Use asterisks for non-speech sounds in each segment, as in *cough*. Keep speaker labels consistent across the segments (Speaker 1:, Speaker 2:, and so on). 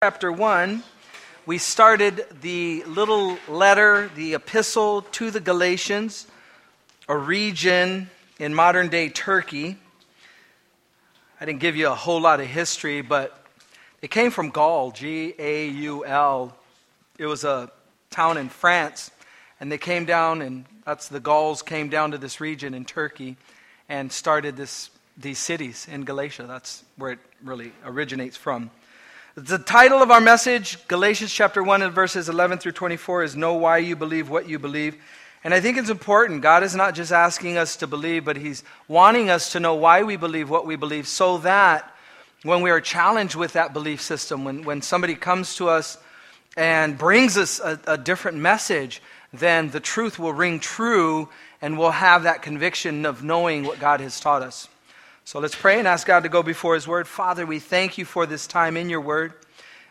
Speaker 1: chapter 1, we started the little letter, the epistle to the Galatians, a region in modern day Turkey. I didn't give you a whole lot of history, but it came from Gaul, G A U L. It was a town in France, and they came down, and that's the Gauls came down to this region in Turkey and started this, these cities in Galatia. That's where it really originates from. The title of our message, Galatians chapter 1 and verses 11 through 24, is Know Why You Believe What You Believe. And I think it's important. God is not just asking us to believe, but He's wanting us to know why we believe what we believe so that when we are challenged with that belief system, when, when somebody comes to us and brings us a, a different message, then the truth will ring true and we'll have that conviction of knowing what God has taught us. So let's pray and ask God to go before His Word. Father, we thank you for this time in your Word.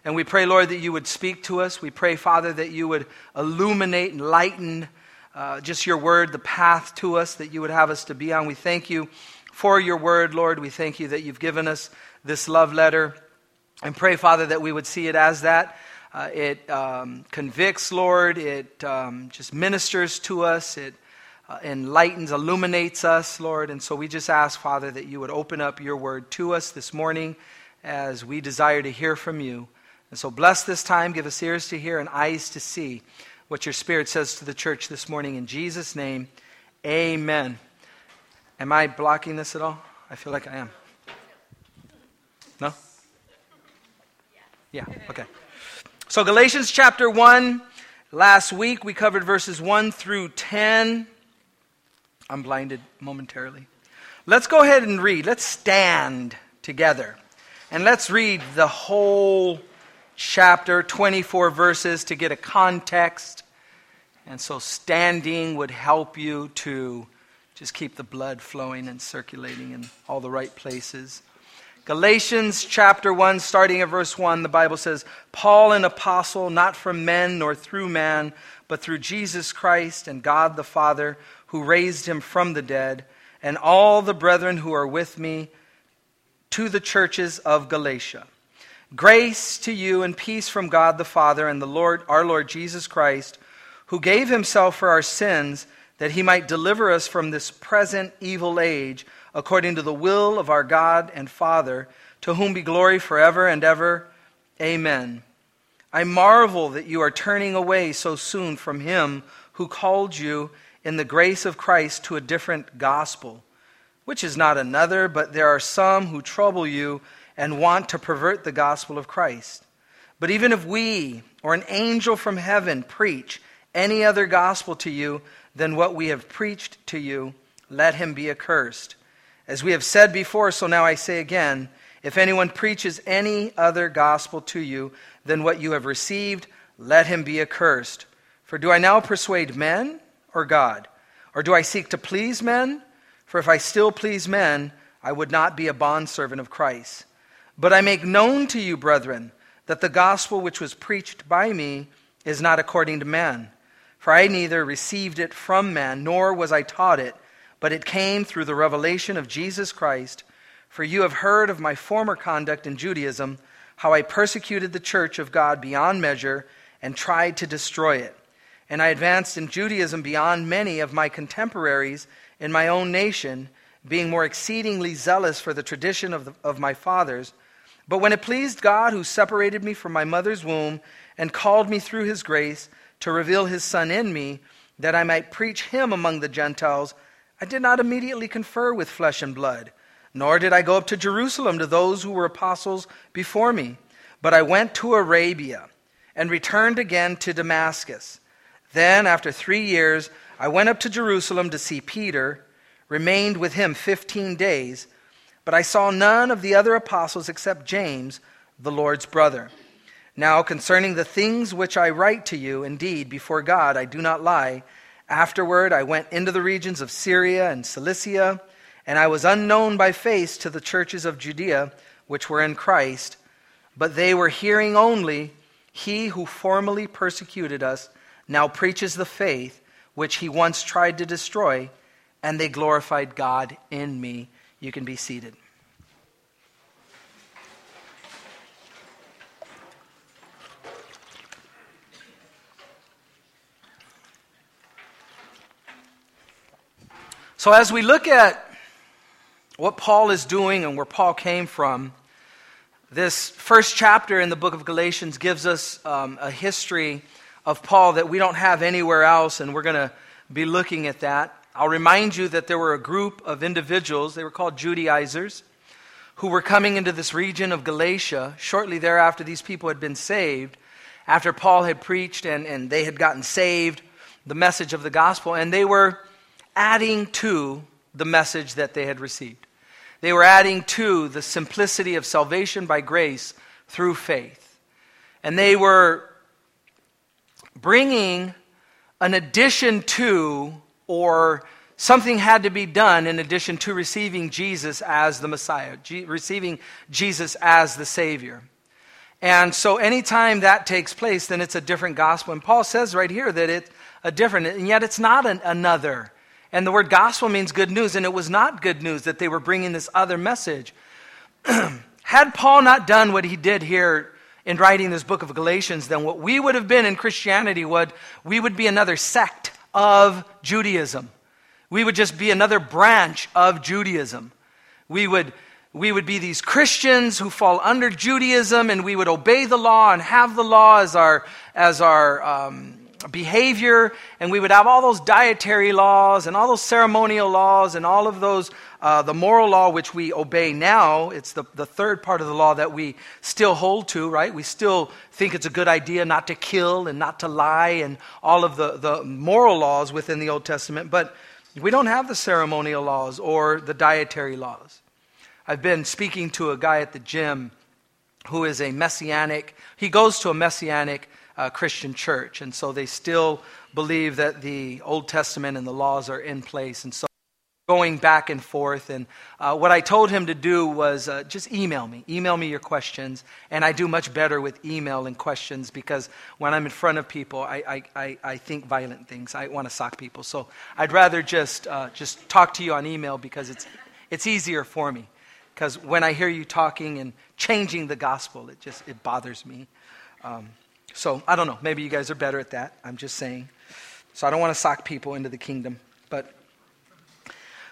Speaker 1: And we pray, Lord, that you would speak to us. We pray, Father, that you would illuminate and lighten uh, just your Word, the path to us that you would have us to be on. We thank you for your Word, Lord. We thank you that you've given us this love letter. And pray, Father, that we would see it as that. Uh, it um, convicts, Lord. It um, just ministers to us. It uh, enlightens, illuminates us, Lord. And so we just ask, Father, that you would open up your word to us this morning as we desire to hear from you. And so bless this time, give us ears to hear and eyes to see what your Spirit says to the church this morning. In Jesus' name, amen. Am I blocking this at all? I feel like I am. No? Yeah, okay. So, Galatians chapter 1. Last week we covered verses 1 through 10. I'm blinded momentarily. Let's go ahead and read. Let's stand together. And let's read the whole chapter, 24 verses, to get a context. And so, standing would help you to just keep the blood flowing and circulating in all the right places. Galatians chapter 1, starting at verse 1, the Bible says, Paul, an apostle, not from men nor through man, but through Jesus Christ and God the Father who raised him from the dead, and all the brethren who are with me to the churches of Galatia. Grace to you and peace from God the Father and the Lord our Lord Jesus Christ, who gave himself for our sins that he might deliver us from this present evil age according to the will of our God and Father, to whom be glory forever and ever. Amen. I marvel that you are turning away so soon from him who called you in the grace of Christ to a different gospel, which is not another, but there are some who trouble you and want to pervert the gospel of Christ. But even if we or an angel from heaven preach any other gospel to you than what we have preached to you, let him be accursed. As we have said before, so now I say again if anyone preaches any other gospel to you than what you have received, let him be accursed. For do I now persuade men? Or God? Or do I seek to please men? For if I still please men, I would not be a bondservant of Christ. But I make known to you, brethren, that the gospel which was preached by me is not according to man. For I neither received it from man, nor was I taught it, but it came through the revelation of Jesus Christ. For you have heard of my former conduct in Judaism, how I persecuted the church of God beyond measure and tried to destroy it and I advanced in Judaism beyond many of my contemporaries in my own nation, being more exceedingly zealous for the tradition of, the, of my fathers. But when it pleased God, who separated me from my mother's womb and called me through his grace to reveal his Son in me, that I might preach him among the Gentiles, I did not immediately confer with flesh and blood, nor did I go up to Jerusalem to those who were apostles before me, but I went to Arabia and returned again to Damascus. Then, after three years, I went up to Jerusalem to see Peter, remained with him 15 days, but I saw none of the other apostles except James, the Lord's brother. Now, concerning the things which I write to you, indeed, before God, I do not lie. Afterward, I went into the regions of Syria and Cilicia, and I was unknown by face to the churches of Judea which were in Christ, but they were hearing only, He who formerly persecuted us now preaches the faith which he once tried to destroy, and they glorified God in me. You can be seated. So, as we look at what Paul is doing and where Paul came from, this first chapter in the book of Galatians gives us um, a history of Paul that we don't have anywhere else, and we're going to be looking at that. I'll remind you that there were a group of individuals, they were called Judaizers, who were coming into this region of Galatia shortly thereafter these people had been saved, after Paul had preached and, and they had gotten saved, the message of the gospel, and they were adding to the message that they had received. They were adding to the simplicity of salvation by grace through faith. And they were bringing an addition to, or something had to be done in addition to receiving Jesus as the Messiah, G- receiving Jesus as the Savior. And so anytime that takes place, then it's a different gospel. And Paul says right here that it's a different, and yet it's not an, another. And the word gospel means good news, and it was not good news that they were bringing this other message. *clears throat* Had Paul not done what he did here in writing this book of Galatians, then what we would have been in Christianity would we would be another sect of Judaism. We would just be another branch of Judaism. We would we would be these Christians who fall under Judaism, and we would obey the law and have the law as our as our um, behavior, and we would have all those dietary laws and all those ceremonial laws and all of those, uh, the moral law which we obey now. It's the, the third part of the law that we still hold to, right? We still think it's a good idea not to kill and not to lie and all of the, the moral laws within the Old Testament, but we don't have the ceremonial laws or the dietary laws. I've been speaking to a guy at the gym who is a messianic, he goes to a messianic uh, Christian church. And so they still believe that the Old Testament and the laws are in place. And so going back and forth. And uh, what I told him to do was uh, just email me. Email me your questions. And I do much better with email and questions because when I'm in front of people, I, I, I, I think violent things. I want to sock people. So I'd rather just, uh, just talk to you on email because it's, it's easier for me. Because when I hear you talking and changing the gospel, it just it bothers me. Um, so I don't know. Maybe you guys are better at that. I'm just saying. So I don't want to sock people into the kingdom. But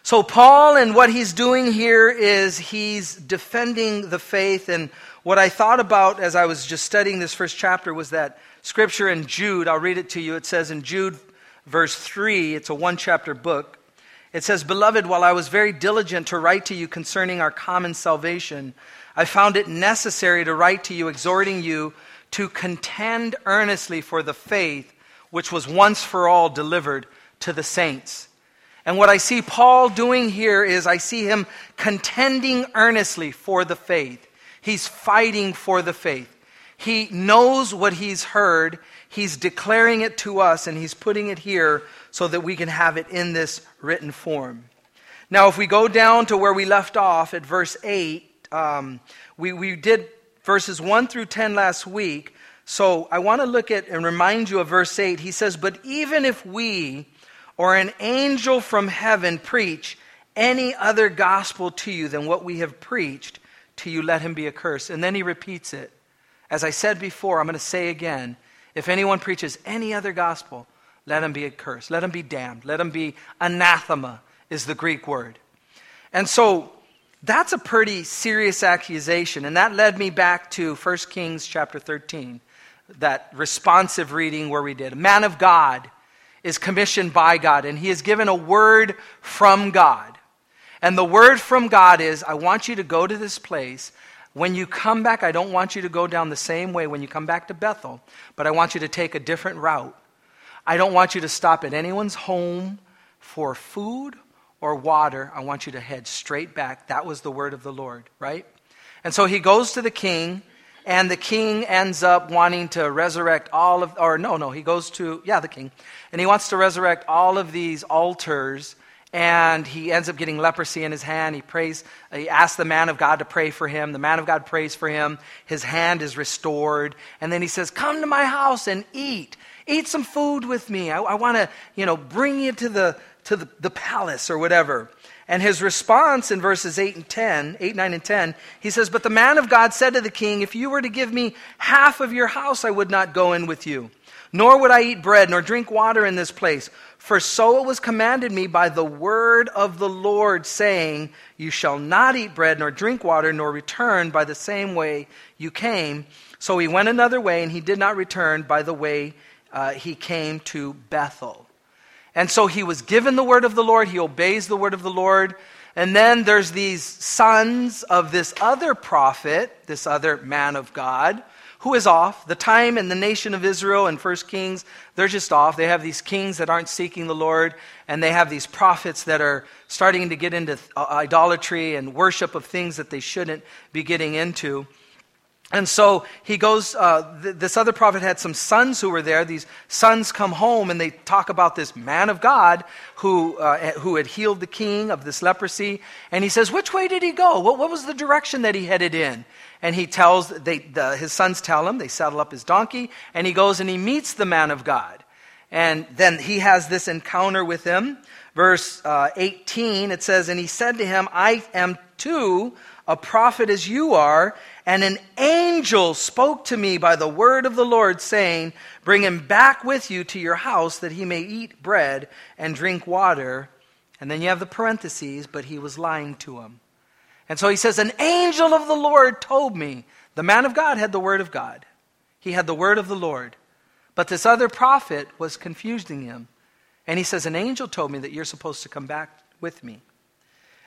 Speaker 1: so Paul and what he's doing here is he's defending the faith. And what I thought about as I was just studying this first chapter was that scripture in Jude. I'll read it to you. It says in Jude, verse 3, it's a one chapter book. It says, Beloved, while I was very diligent to write to you concerning our common salvation, I found it necessary to write to you, exhorting you to contend earnestly for the faith which was once for all delivered to the saints. And what I see Paul doing here is I see him contending earnestly for the faith. He's fighting for the faith. He knows what he's heard. He's declaring it to us and he's putting it here so that we can have it in this written form. Now, if we go down to where we left off at verse 8, um, we, we did verses 1 through 10 last week. So I want to look at and remind you of verse 8. He says, But even if we or an angel from heaven preach any other gospel to you than what we have preached to you, let him be accursed. And then he repeats it. As I said before, I'm going to say again if anyone preaches any other gospel, let him be accursed. Let him be damned. Let him be anathema, is the Greek word. And so that's a pretty serious accusation. And that led me back to 1 Kings chapter 13, that responsive reading where we did. A man of God is commissioned by God, and he is given a word from God. And the word from God is I want you to go to this place. When you come back, I don't want you to go down the same way when you come back to Bethel, but I want you to take a different route. I don't want you to stop at anyone's home for food or water, I want you to head straight back. That was the word of the Lord, right? And so he goes to the king, and the king ends up wanting to resurrect all of, or no, no, he goes to, yeah, the king, and he wants to resurrect all of these altars, and he ends up getting leprosy in his hand. He prays, he asks the man of God to pray for him. The man of God prays for him. His hand is restored, and then he says, Come to my house and eat. Eat some food with me. I, I want to, you know, bring you to the to the, the palace or whatever. And his response in verses 8 and 10, 8, 9, and 10, he says, But the man of God said to the king, If you were to give me half of your house, I would not go in with you. nor would I eat bread nor drink water in this place. For so it was commanded me by the word of the Lord, saying, You shall not eat bread nor drink water, nor return by the same way you came. So he went another way, and he did not return by the way uh, he came to Bethel. And so he was given the word of the Lord, he obeys the word of the Lord. And then there's these sons of this other prophet, this other man of God who is off. The time and the nation of Israel and First Kings, they're just off. They have these kings that aren't seeking the Lord, and they have these prophets that are starting to get into uh, idolatry and worship of things that they shouldn't be getting into. And so he goes, uh, th- this other prophet had some sons who were there. These sons come home and they talk about this man of God who, uh, who had healed the king of this leprosy. And he says, Which way did he go? What, what was the direction that he headed in? and he tells, they, the, his sons tell him, they saddle up his donkey, and he goes and he meets the man of God. And then he has this encounter with him. Verse uh, 18, it says, And he said to him, I am too a prophet as you are, and an angel spoke to me by the word of the Lord, saying, Bring him back with you to your house, that he may eat bread and drink water. And then you have the parentheses, but he was lying to him. And so he says, An angel of the Lord told me. The man of God had the word of God, he had the word of the Lord. But this other prophet was confusing him. And he says, An angel told me that you're supposed to come back with me.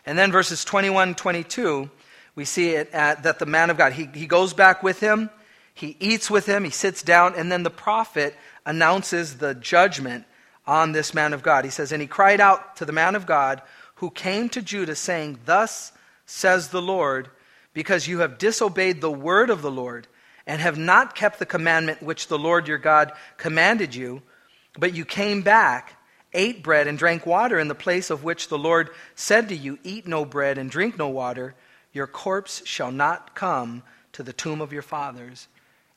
Speaker 1: And then verses 21 22, we see it at, that the man of God, he, he goes back with him, he eats with him, he sits down, and then the prophet announces the judgment on this man of God. He says, And he cried out to the man of God who came to Judah, saying, Thus says the Lord, because you have disobeyed the word of the Lord and have not kept the commandment which the Lord your God commanded you, but you came back, ate bread, and drank water in the place of which the Lord said to you, Eat no bread and drink no water, your corpse shall not come to the tomb of your fathers.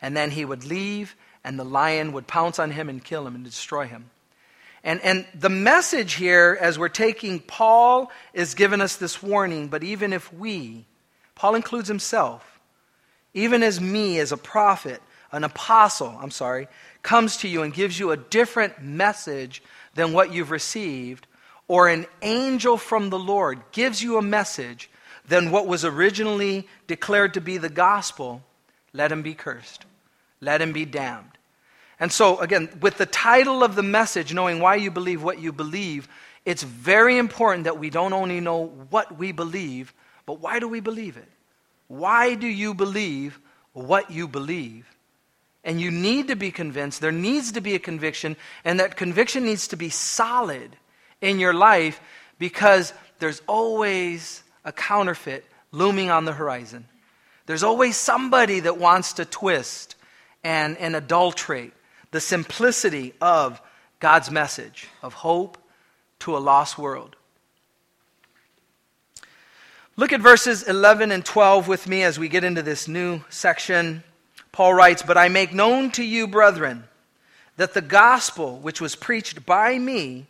Speaker 1: And then he would leave, and the lion would pounce on him and kill him and destroy him. And, and the message here, as we're taking, Paul is giving us this warning, but even if we, Paul includes himself, even as me, as a prophet, an apostle, I'm sorry, comes to you and gives you a different message than what you've received, or an angel from the Lord gives you a message than what was originally declared to be the gospel, let him be cursed. Let him be damned. And so, again, with the title of the message, knowing why you believe what you believe, it's very important that we don't only know what we believe, but why do we believe it? Why do you believe what you believe? And you need to be convinced. There needs to be a conviction, and that conviction needs to be solid in your life because there's always a counterfeit looming on the horizon. There's always somebody that wants to twist and, and adulterate the simplicity of God's message of hope to a lost world. Look at verses 11 and 12 with me as we get into this new section. Paul writes, But I make known to you, brethren, that the gospel which was preached by me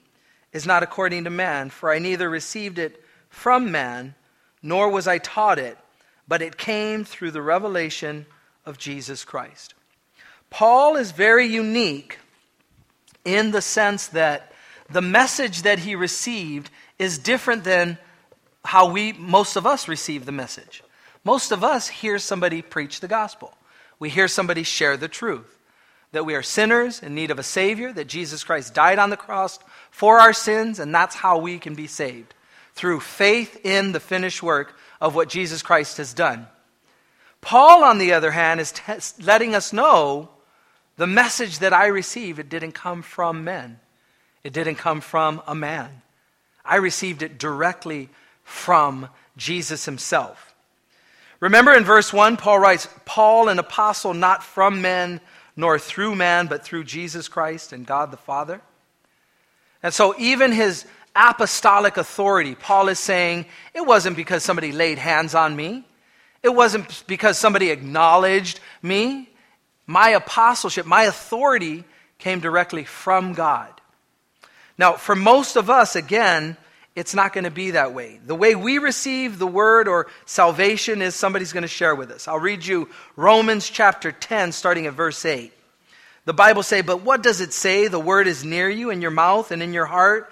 Speaker 1: is not according to man, for I neither received it from man, nor was I taught it, but it came through the revelation of Jesus Christ. Paul is very unique in the sense that the message that he received is different than how we, most of us, receive the message. Most of us hear somebody preach the gospel. We hear somebody share the truth that we are sinners in need of a Savior, that Jesus Christ died on the cross for our sins, and that's how we can be saved through faith in the finished work of what Jesus Christ has done. Paul, on the other hand, is t- letting us know the message that I received, it didn't come from men. It didn't come from a man. I received it directly from Jesus himself. Remember in verse 1, Paul writes, Paul, an apostle not from men, nor through man, but through Jesus Christ and God the Father. And so even his apostolic authority, Paul is saying, it wasn't because somebody laid hands on me. It wasn't because somebody acknowledged me. My apostleship, my authority came directly from God. Now, for most of us, again, it's not going to be that way. The way we receive the word or salvation is somebody's going to share with us. I'll read you Romans chapter 10, starting at verse 8. The Bible say, but what does it say? The word is near you in your mouth and in your heart.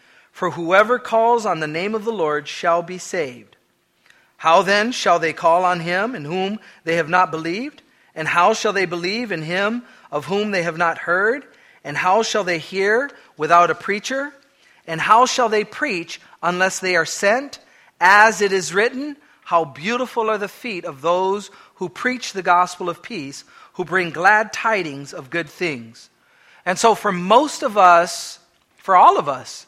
Speaker 1: For whoever calls on the name of the Lord shall be saved. How then shall they call on him in whom they have not believed? And how shall they believe in him of whom they have not heard? And how shall they hear without a preacher? And how shall they preach unless they are sent? As it is written, How beautiful are the feet of those who preach the gospel of peace, who bring glad tidings of good things. And so, for most of us, for all of us,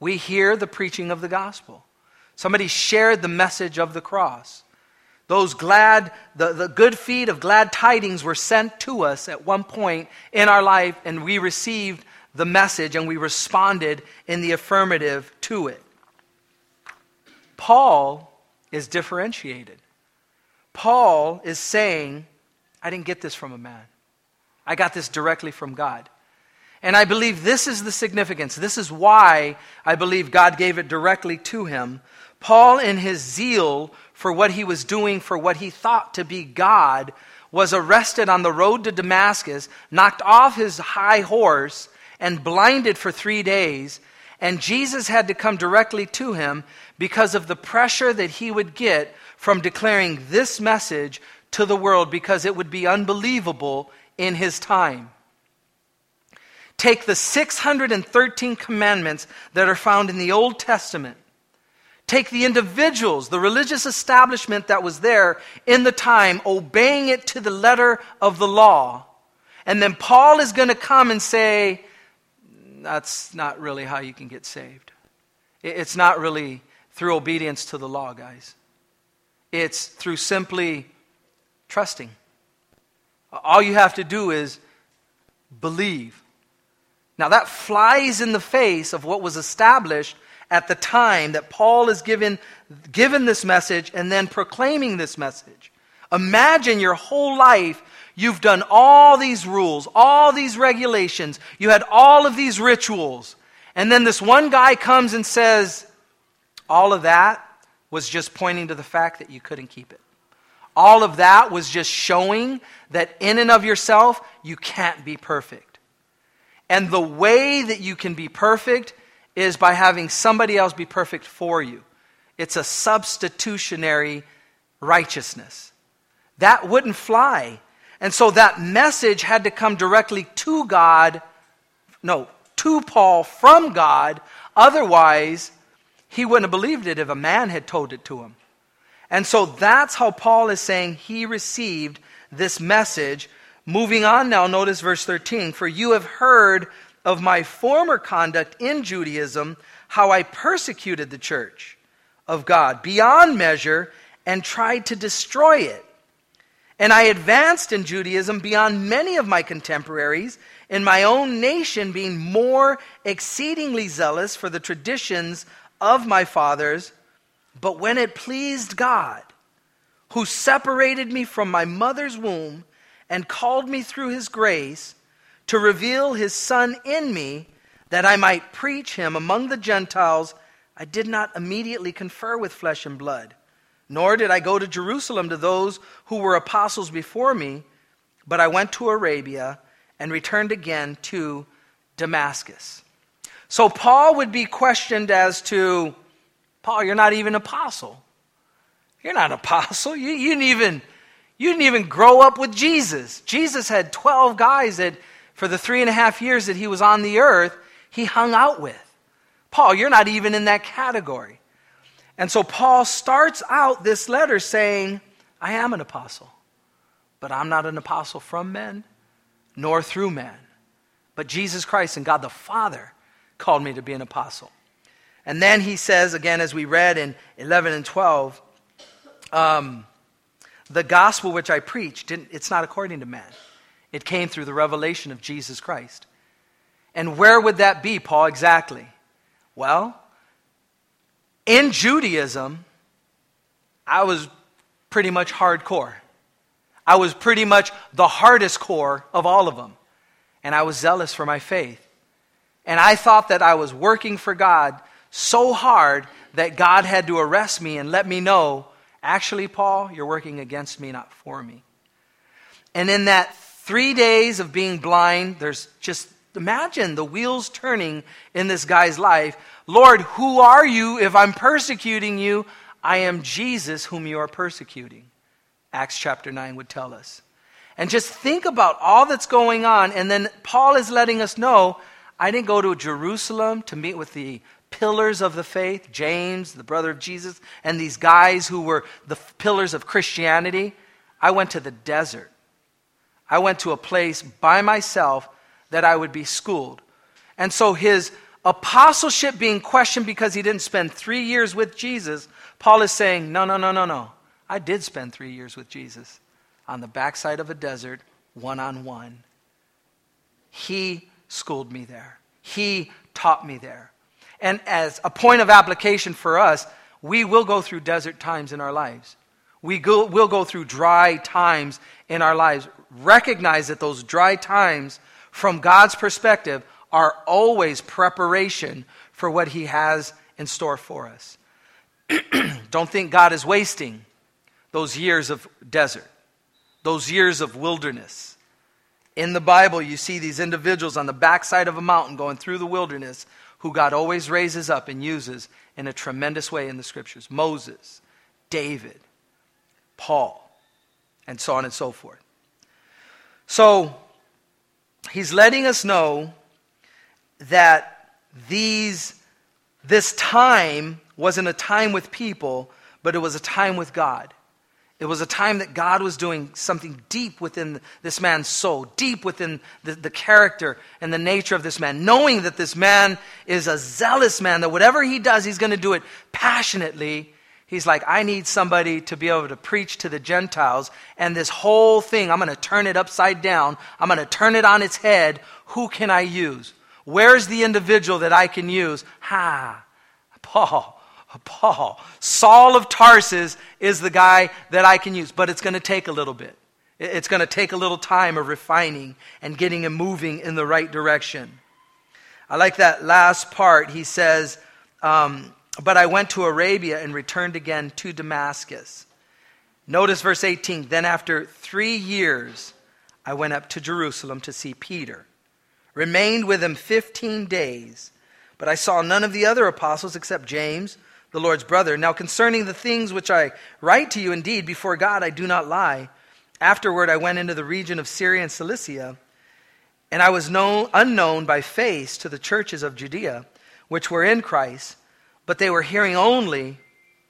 Speaker 1: we hear the preaching of the gospel. Somebody shared the message of the cross. Those glad, the, the good feet of glad tidings were sent to us at one point in our life, and we received the message and we responded in the affirmative to it. Paul is differentiated. Paul is saying, I didn't get this from a man. I got this directly from God. And I believe this is the significance. This is why I believe God gave it directly to him. Paul, in his zeal for what he was doing for what he thought to be God, was arrested on the road to Damascus, knocked off his high horse, and blinded for three days. And Jesus had to come directly to him because of the pressure that he would get from declaring this message to the world because it would be unbelievable in his time. Take the 613 commandments that are found in the Old Testament. Take the individuals, the religious establishment that was there in the time, obeying it to the letter of the law. And then Paul is going to come and say, that's not really how you can get saved. It's not really through obedience to the law, guys. It's through simply trusting. All you have to do is believe. Now, that flies in the face of what was established at the time that Paul is given, given this message and then proclaiming this message. Imagine your whole life You've done all these rules, all these regulations. You had all of these rituals. And then this one guy comes and says, all of that was just pointing to the fact that you couldn't keep it. All of that was just showing that in and of yourself, you can't be perfect. And the way that you can be perfect is by having somebody else be perfect for you. It's a substitutionary righteousness. That wouldn't fly and so that message had to come directly to God, no, to Paul from God. Otherwise, he wouldn't have believed it if a man had told it to him. And so that's how Paul is saying he received this message. Moving on now, notice verse 13. For you have heard of my former conduct in Judaism, how I persecuted the church of God beyond measure and tried to destroy it. And I advanced in Judaism beyond many of my contemporaries, in my own nation being more exceedingly zealous for the traditions of my fathers. But when it pleased God, who separated me from my mother's womb and called me through his grace to reveal his Son in me, that I might preach him among the Gentiles, I did not immediately confer with flesh and blood nor did I go to Jerusalem to those who were apostles before me, but I went to Arabia and returned again to Damascus. So Paul would be questioned as to, Paul, you're not even apostle. You're not apostle. You, you, didn't even, you didn't even grow up with Jesus. Jesus had 12 guys that, for the three and a half years that he was on the earth, he hung out with. Paul, you're not even in that category. And so Paul starts out this letter saying, I am an apostle, but I'm not an apostle from men nor through men. But Jesus Christ and God the Father called me to be an apostle. And then he says, again, as we read in 11 and 12, um, the gospel which I preached, it's not according to man. It came through the revelation of Jesus Christ. And where would that be, Paul, exactly? Well, in Judaism, I was pretty much hardcore. I was pretty much the hardest core of all of them. And I was zealous for my faith. And I thought that I was working for God so hard that God had to arrest me and let me know actually, Paul, you're working against me, not for me. And in that three days of being blind, there's just imagine the wheels turning in this guy's life. Lord, who are you if I'm persecuting you? I am Jesus whom you are persecuting. Acts chapter 9 would tell us. And just think about all that's going on. And then Paul is letting us know I didn't go to Jerusalem to meet with the pillars of the faith, James, the brother of Jesus, and these guys who were the pillars of Christianity. I went to the desert. I went to a place by myself that I would be schooled. And so his apostleship being questioned because he didn't spend three years with Jesus, Paul is saying, No, no, no, no, no. I did spend three years with Jesus on the backside of a desert, one on one. He schooled me there, He taught me there. And as a point of application for us, we will go through desert times in our lives. We go, will go through dry times in our lives. Recognize that those dry times, from God's perspective, are always preparation for what He has in store for us. *clears throat* Don't think God is wasting those years of desert, those years of wilderness. In the Bible, you see these individuals on the backside of a mountain going through the wilderness who God always raises up and uses in a tremendous way in the scriptures Moses, David, Paul, and so on and so forth. So, he's letting us know that these, this time wasn't a time with people, but it was a time with God. It was a time that God was doing something deep within this man's soul, deep within the, the, character and the nature of this man, knowing that this man is a zealous man, that whatever he does, he's going to do it passionately. He's like, I need somebody to be able to preach to the Gentiles, and this whole thing, I'm going to turn it upside down. I'm going to turn it on its head. Who can I use? Where's the individual that I can use? Ha, Paul. Paul. Saul of Tarsus is the guy that I can use, but it's going to take a little bit. It's going to take a little time of refining and getting him moving in the right direction. I like that last part. He says, um, But I went to Arabia and returned again to Damascus. Notice verse 18. Then after three years, I went up to Jerusalem to see Peter, remained with him 15 days. But I saw none of the other apostles except James the Lord's brother. Now, concerning the things which I write to you, indeed, before God I do not lie. Afterward, I went into the region of Syria and Cilicia, and I was known, unknown by face to the churches of Judea, which were in Christ, but they were hearing only,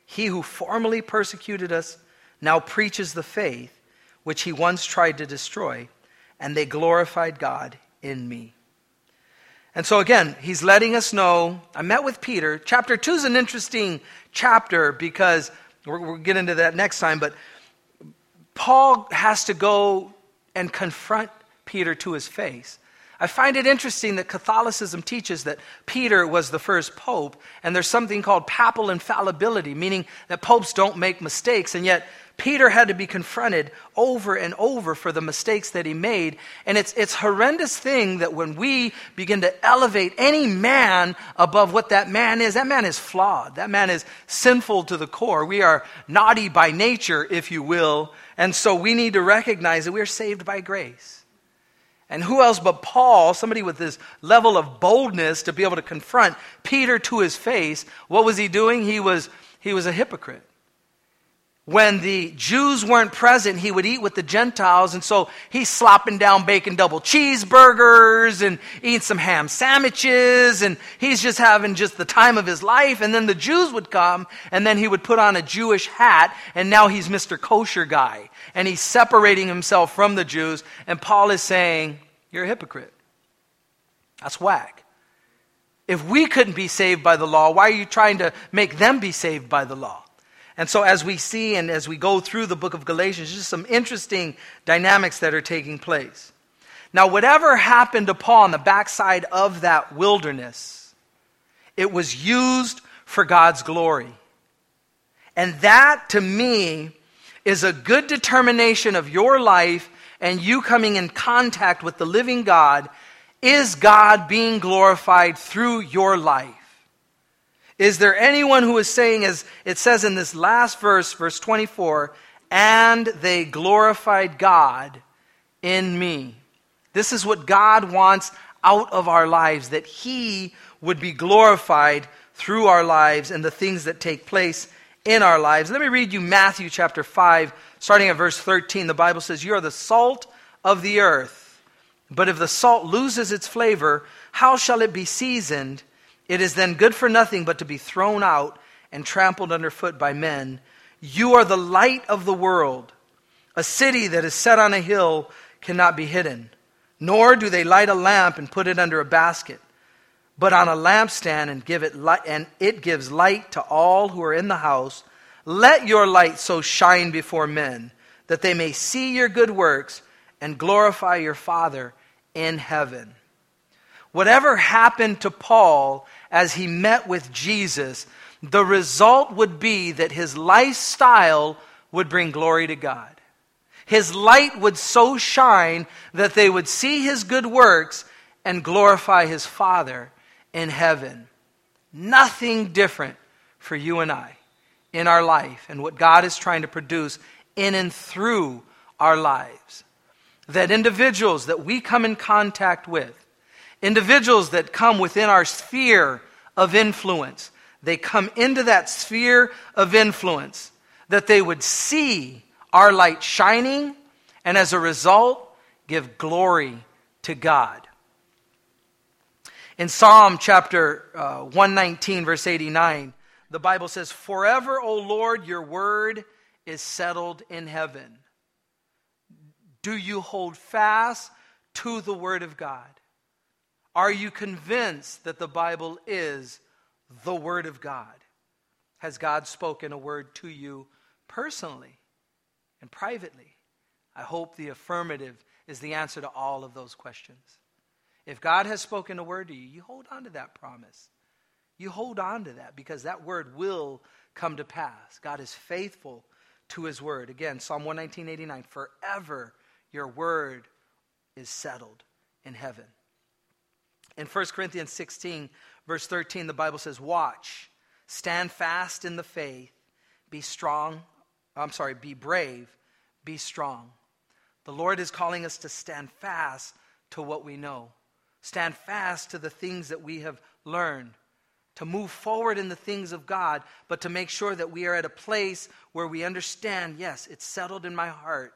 Speaker 1: He who formerly persecuted us now preaches the faith which he once tried to destroy, and they glorified God in me. And so again, he's letting us know. I met with Peter. Chapter 2 is an interesting chapter because we'll get into that next time, but Paul has to go and confront Peter to his face. I find it interesting that Catholicism teaches that Peter was the first pope, and there's something called papal infallibility, meaning that popes don't make mistakes, and yet Peter had to be confronted over and over for the mistakes that he made. And it's, it's horrendous thing that when we begin to elevate any man above what that man is, that man is flawed. That man is sinful to the core. We are naughty by nature, if you will. And so we need to recognize that we are saved by grace. And who else but Paul, somebody with this level of boldness to be able to confront Peter to his face, what was he doing? He was, he was a hypocrite when the Jews weren't present, he would eat with the Gentiles. And so he's slopping down bacon double cheeseburgers and eating some ham sandwiches. And he's just having just the time of his life. And then the Jews would come and then he would put on a Jewish hat. And now he's Mr. Kosher guy. And he's separating himself from the Jews. And Paul is saying, You're a hypocrite. That's whack. If we couldn't be saved by the law, why are you trying to make them be saved by the law? And so, as we see and as we go through the book of Galatians, just some interesting dynamics that are taking place. Now, whatever happened to Paul on the backside of that wilderness, it was used for God's glory. And that, to me, is a good determination of your life and you coming in contact with the living God. Is God being glorified through your life? Is there anyone who is saying, as it says in this last verse, verse 24, and they glorified God in me? This is what God wants out of our lives, that He would be glorified through our lives and the things that take place in our lives. Let me read you Matthew chapter 5, starting at verse 13. The Bible says, You are the salt of the earth. But if the salt loses its flavor, how shall it be seasoned? It is then good for nothing but to be thrown out and trampled underfoot by men. You are the light of the world. A city that is set on a hill cannot be hidden. Nor do they light a lamp and put it under a basket, but on a lampstand and give it light, and it gives light to all who are in the house. Let your light so shine before men that they may see your good works and glorify your Father in heaven. Whatever happened to Paul as he met with Jesus, the result would be that his lifestyle would bring glory to God his light would so shine that they would see his good works and glorify his Father in heaven. Nothing different for you and I in our life and what God is trying to produce in and through our lives. That individuals that we come in contact with, individuals that come within our sphere of influence, they come into that sphere of influence, that they would see our light shining, and as a result, give glory to God. In Psalm chapter uh, 119, verse 89, the Bible says, Forever, O Lord, your word is settled in heaven. Do you hold fast to the word of God? Are you convinced that the Bible is the word of God? Has God spoken a word to you personally? and privately? I hope the affirmative is the answer to all of those questions. If God has spoken a word to you, you hold on to that promise. You hold on to that because that word will come to pass. God is faithful to his word. Again, Psalm 119.89, forever your word is settled in heaven. In 1 Corinthians 16, verse 13, the Bible says, Watch, stand fast in the faith, be strong I'm sorry, be brave, be strong. The Lord is calling us to stand fast to what we know, stand fast to the things that we have learned, to move forward in the things of God, but to make sure that we are at a place where we understand yes, it's settled in my heart.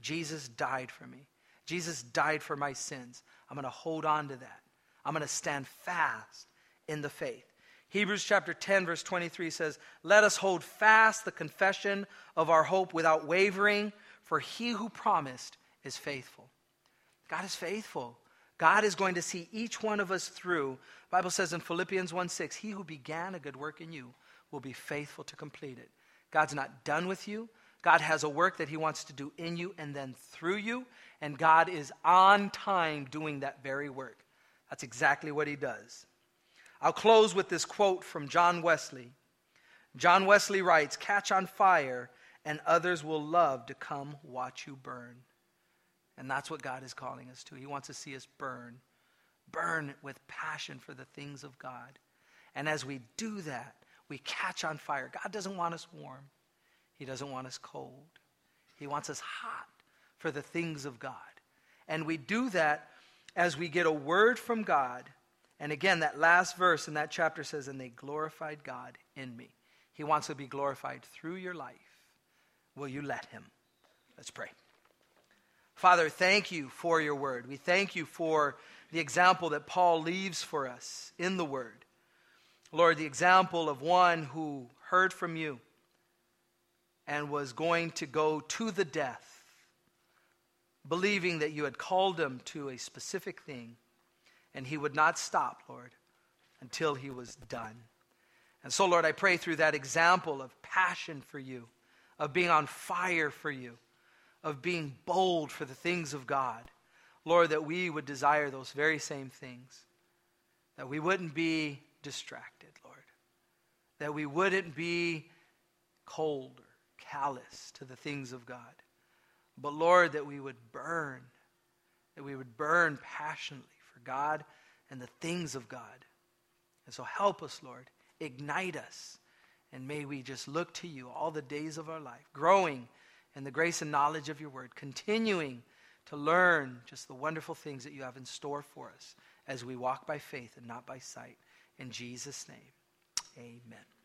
Speaker 1: Jesus died for me. Jesus died for my sins. I'm going to hold on to that. I'm going to stand fast in the faith. Hebrews chapter 10, verse 23 says, Let us hold fast the confession of our hope without wavering, for he who promised is faithful. God is faithful. God is going to see each one of us through. The Bible says in Philippians 1 6, He who began a good work in you will be faithful to complete it. God's not done with you. God has a work that He wants to do in you and then through you, and God is on time doing that very work. That's exactly what He does. I'll close with this quote from John Wesley. John Wesley writes Catch on fire, and others will love to come watch you burn. And that's what God is calling us to. He wants to see us burn, burn with passion for the things of God. And as we do that, we catch on fire. God doesn't want us warm, He doesn't want us cold. He wants us hot for the things of God. And we do that as we get a word from God and again, that last verse in that chapter says, And they glorified God in me. He wants to be glorified through your life. Will you let him? Let's pray. Father, thank you for your word. We thank you for the example that Paul leaves for us in the word. Lord, the example of one who heard from you and was going to go to the death, believing that you had called him to a specific thing and he would not stop, Lord, until he was done. And so, Lord, I pray through that example of passion for you, of being on fire for you, of being bold for the things of God. Lord, that we would desire those very same things. That we wouldn't be distracted, Lord. That we wouldn't be cold or callous to the things of God. But Lord, that we would burn, that we would burn passionately for God and the things of God. And so help us, Lord. Ignite us. And may we just look to you all the days of our life, growing in the grace and knowledge of your word, continuing to learn just the wonderful things that you have in store for us as we walk by faith and not by sight. In Jesus' name, amen.